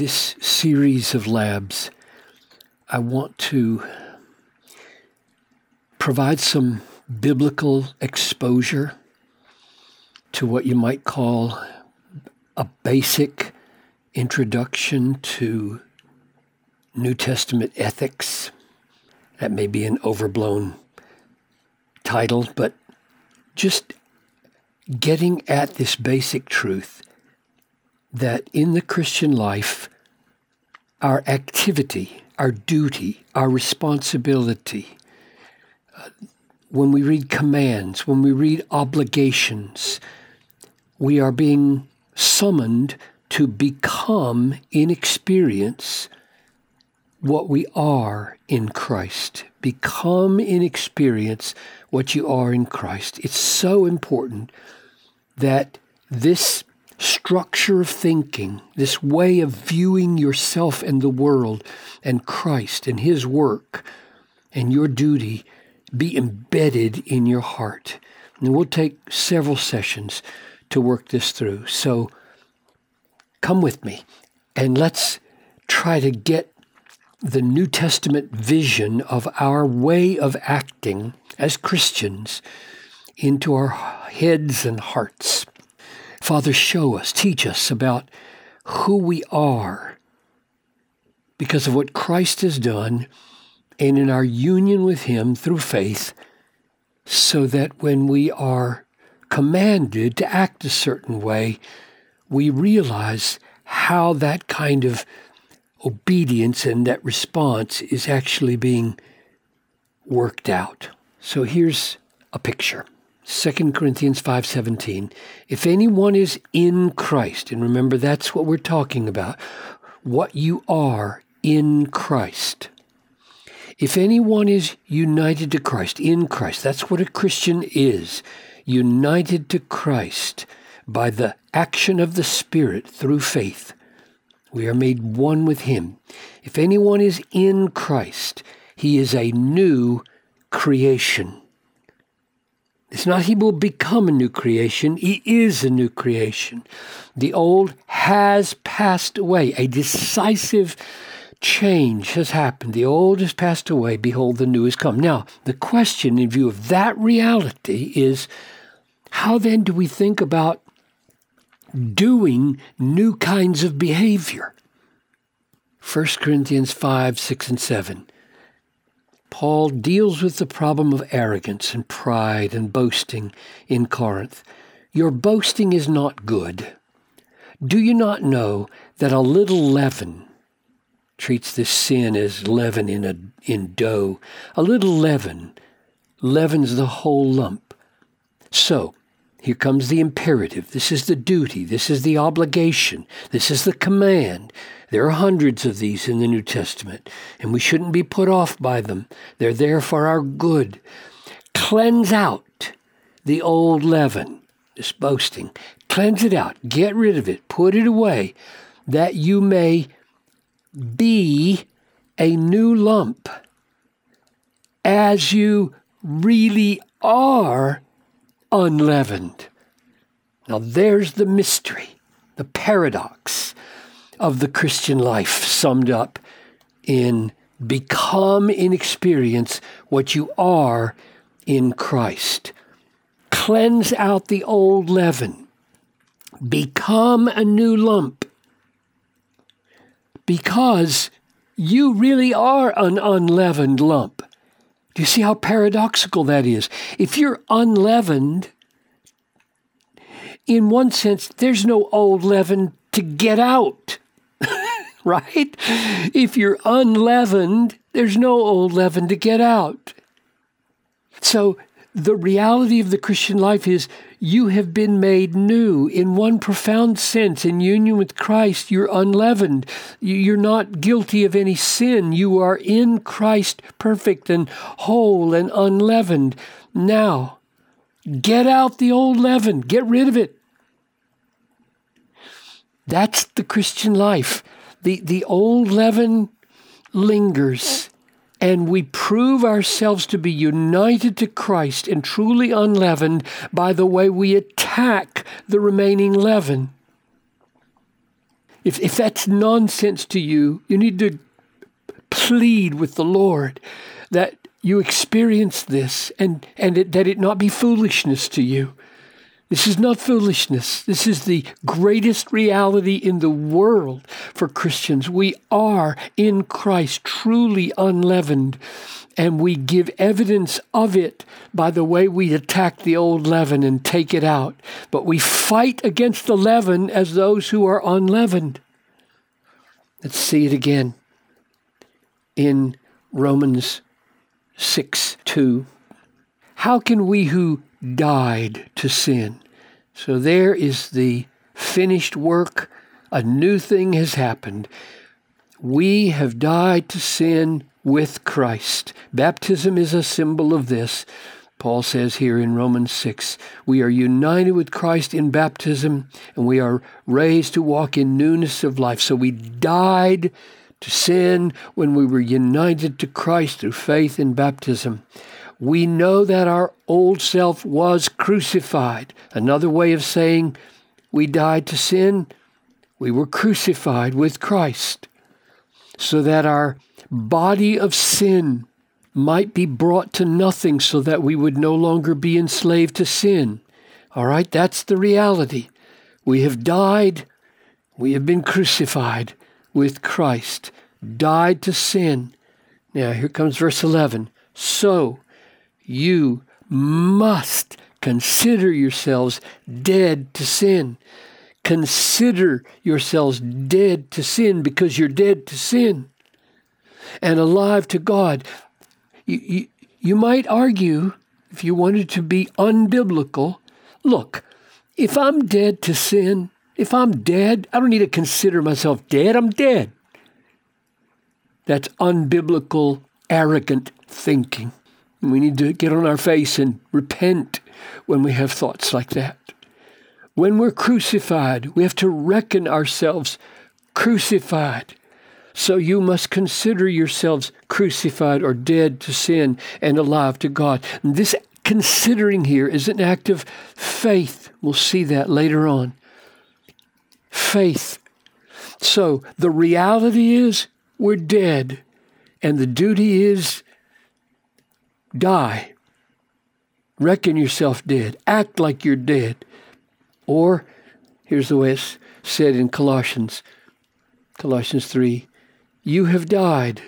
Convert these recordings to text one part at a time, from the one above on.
this series of labs, I want to provide some biblical exposure to what you might call a basic introduction to New Testament ethics. That may be an overblown title, but just getting at this basic truth that in the Christian life, our activity, our duty, our responsibility, uh, when we read commands, when we read obligations, we are being summoned to become, in experience, what we are in Christ. Become in experience what you are in Christ. It's so important that this structure of thinking, this way of viewing yourself and the world and Christ and His work and your duty be embedded in your heart. And we'll take several sessions to work this through. So come with me and let's try to get the New Testament vision of our way of acting as Christians into our heads and hearts. Father, show us, teach us about who we are because of what Christ has done and in our union with Him through faith, so that when we are commanded to act a certain way, we realize how that kind of obedience and that response is actually being worked out. So here's a picture. 2 Corinthians 5:17 If anyone is in Christ and remember that's what we're talking about what you are in Christ. If anyone is united to Christ in Christ that's what a Christian is united to Christ by the action of the spirit through faith we are made one with him. If anyone is in Christ he is a new creation it's not he will become a new creation, he is a new creation. The old has passed away. A decisive change has happened. The old has passed away. Behold, the new has come. Now, the question in view of that reality is how then do we think about doing new kinds of behavior? 1 Corinthians 5, 6, and 7. Paul deals with the problem of arrogance and pride and boasting in Corinth. Your boasting is not good. Do you not know that a little leaven treats this sin as leaven in, a, in dough? A little leaven leavens the whole lump. So, here comes the imperative. This is the duty. This is the obligation. This is the command. There are hundreds of these in the New Testament, and we shouldn't be put off by them. They're there for our good. Cleanse out the old leaven, this boasting. Cleanse it out. Get rid of it. Put it away, that you may be a new lump as you really are unleavened. Now, there's the mystery, the paradox of the Christian life summed up in become in experience what you are in Christ. Cleanse out the old leaven. Become a new lump. Because you really are an unleavened lump. You see how paradoxical that is? If you're unleavened, in one sense, there's no old leaven to get out. right? If you're unleavened, there's no old leaven to get out. So the reality of the Christian life is you have been made new in one profound sense. In union with Christ, you're unleavened. You're not guilty of any sin. You are in Christ perfect and whole and unleavened. Now, get out the old leaven, get rid of it. That's the Christian life the, the old leaven lingers, and we prove ourselves to be united to Christ and truly unleavened by the way we attack the remaining leaven. If, if that's nonsense to you, you need to plead with the Lord that you experience this and, and it, that it not be foolishness to you. This is not foolishness. This is the greatest reality in the world for Christians. We are in Christ truly unleavened, and we give evidence of it by the way we attack the old leaven and take it out. But we fight against the leaven as those who are unleavened. Let's see it again in Romans 6 2. How can we who died to sin? So there is the finished work. A new thing has happened. We have died to sin with Christ. Baptism is a symbol of this. Paul says here in Romans 6 we are united with Christ in baptism and we are raised to walk in newness of life. So we died to sin when we were united to Christ through faith in baptism. We know that our old self was crucified. Another way of saying we died to sin, we were crucified with Christ, so that our body of sin might be brought to nothing, so that we would no longer be enslaved to sin. All right, that's the reality. We have died, we have been crucified with Christ, died to sin. Now, here comes verse 11. So, you must consider yourselves dead to sin. Consider yourselves dead to sin because you're dead to sin and alive to God. You, you, you might argue, if you wanted to be unbiblical, look, if I'm dead to sin, if I'm dead, I don't need to consider myself dead. I'm dead. That's unbiblical, arrogant thinking. We need to get on our face and repent when we have thoughts like that. When we're crucified, we have to reckon ourselves crucified. So you must consider yourselves crucified or dead to sin and alive to God. And this considering here is an act of faith. We'll see that later on. Faith. So the reality is we're dead, and the duty is die. Reckon yourself dead. Act like you're dead. Or, here's the way it's said in Colossians, Colossians 3 You have died.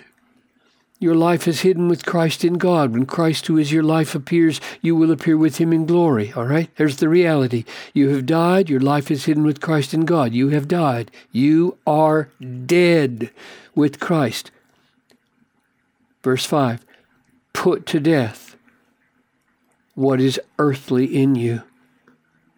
Your life is hidden with Christ in God. When Christ, who is your life, appears, you will appear with him in glory. All right? There's the reality. You have died. Your life is hidden with Christ in God. You have died. You are dead with Christ. Verse 5 put to death what is earthly in you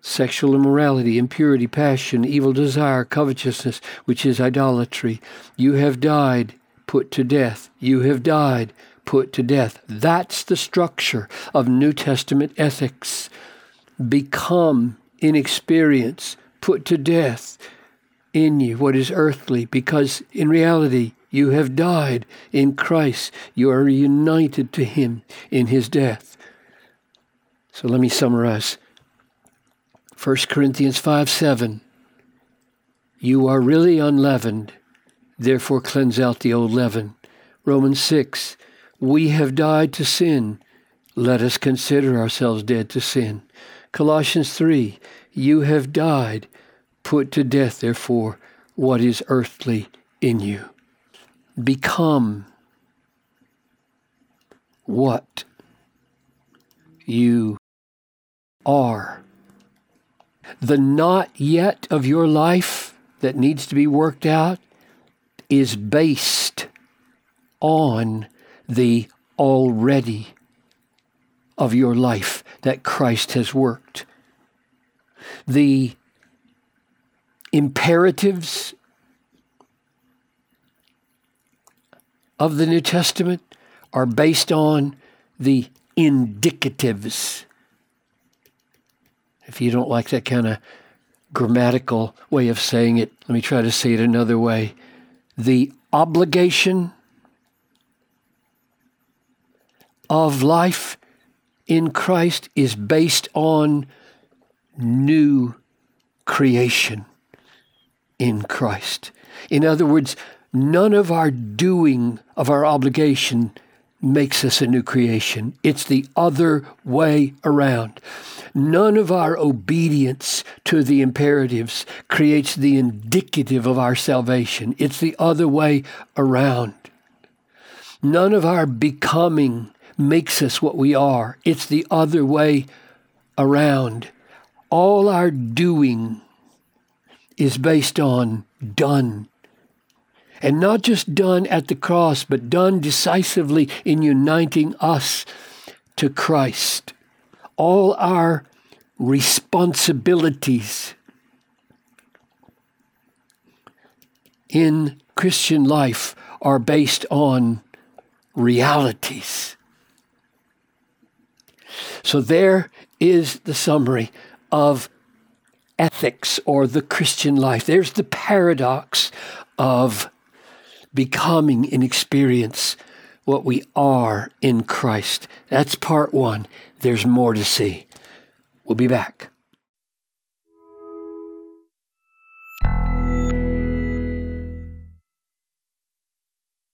sexual immorality, impurity, passion, evil desire, covetousness, which is idolatry. You have died, put to death. You have died, put to death. That's the structure of New Testament ethics. Become in experience, put to death in you what is earthly, because in reality, you have died in Christ. You are united to Him in His death. So let me summarize 1 Corinthians 5 7. You are really unleavened, therefore cleanse out the old leaven. Romans 6. We have died to sin. Let us consider ourselves dead to sin. Colossians 3. You have died. Put to death, therefore, what is earthly in you become what you are. The not yet of your life that needs to be worked out is based on the already of your life that Christ has worked. The imperatives of the New Testament are based on the indicatives. If you don't like that kind of grammatical way of saying it, let me try to say it another way. The obligation of life in Christ is based on new creation. in Christ. In other words, none of our doing of our obligation makes us a new creation. It's the other way around. None of our obedience to the imperatives creates the indicative of our salvation. It's the other way around. None of our becoming makes us what we are. It's the other way around. All our doing is based on done. And not just done at the cross, but done decisively in uniting us to Christ. All our responsibilities in Christian life are based on realities. So there is the summary of ethics or the Christian life. There's the paradox of becoming and experience what we are in Christ. That's part one. There's more to see. We'll be back.